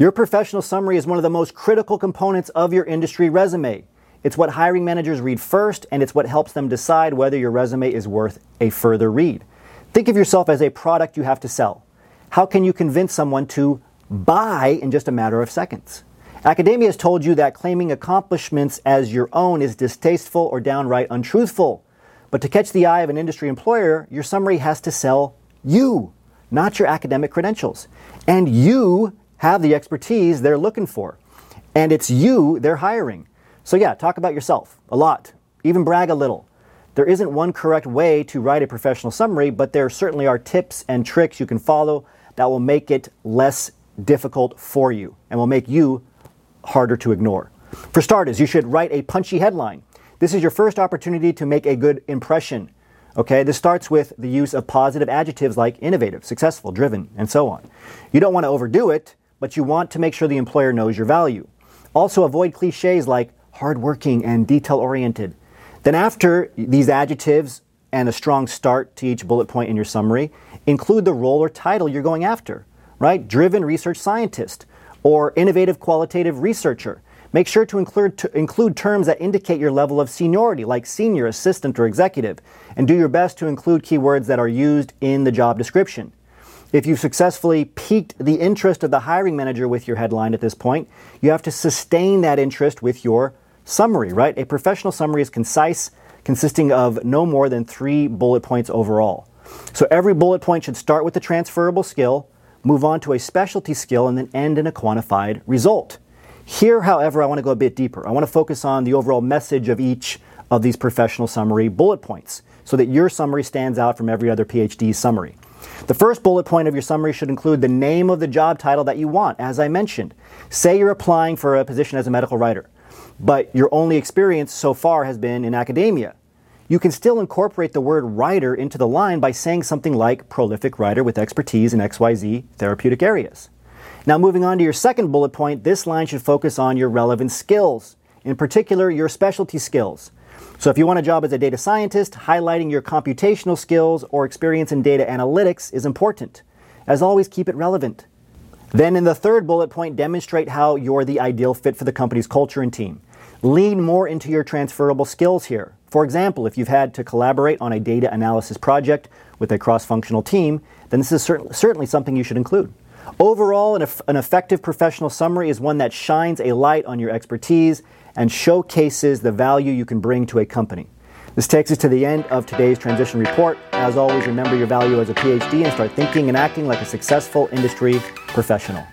Your professional summary is one of the most critical components of your industry resume. It's what hiring managers read first, and it's what helps them decide whether your resume is worth a further read. Think of yourself as a product you have to sell. How can you convince someone to buy in just a matter of seconds? Academia has told you that claiming accomplishments as your own is distasteful or downright untruthful. But to catch the eye of an industry employer, your summary has to sell you, not your academic credentials. And you have the expertise they're looking for. And it's you they're hiring. So, yeah, talk about yourself a lot, even brag a little. There isn't one correct way to write a professional summary, but there certainly are tips and tricks you can follow that will make it less difficult for you and will make you harder to ignore. For starters, you should write a punchy headline. This is your first opportunity to make a good impression. Okay, this starts with the use of positive adjectives like innovative, successful, driven, and so on. You don't want to overdo it, but you want to make sure the employer knows your value. Also, avoid cliches like hardworking and detail oriented. Then, after these adjectives and a strong start to each bullet point in your summary, include the role or title you're going after, right? Driven research scientist or innovative qualitative researcher. Make sure to include, to include terms that indicate your level of seniority, like senior, assistant, or executive, and do your best to include keywords that are used in the job description. If you've successfully piqued the interest of the hiring manager with your headline at this point, you have to sustain that interest with your summary, right? A professional summary is concise, consisting of no more than three bullet points overall. So every bullet point should start with a transferable skill, move on to a specialty skill, and then end in a quantified result. Here, however, I want to go a bit deeper. I want to focus on the overall message of each of these professional summary bullet points so that your summary stands out from every other PhD summary. The first bullet point of your summary should include the name of the job title that you want, as I mentioned. Say you're applying for a position as a medical writer, but your only experience so far has been in academia. You can still incorporate the word writer into the line by saying something like prolific writer with expertise in XYZ therapeutic areas. Now, moving on to your second bullet point, this line should focus on your relevant skills, in particular, your specialty skills. So if you want a job as a data scientist, highlighting your computational skills or experience in data analytics is important. As always, keep it relevant. Then in the third bullet point, demonstrate how you're the ideal fit for the company's culture and team. Lean more into your transferable skills here. For example, if you've had to collaborate on a data analysis project with a cross functional team, then this is cert- certainly something you should include. Overall, an, an, effective professional summary is one that shines a light on your expertise and showcases the value you can bring to a company. This takes us to the end of today's transition report. As always, remember your value as a PhD and start thinking and acting like a successful industry professional.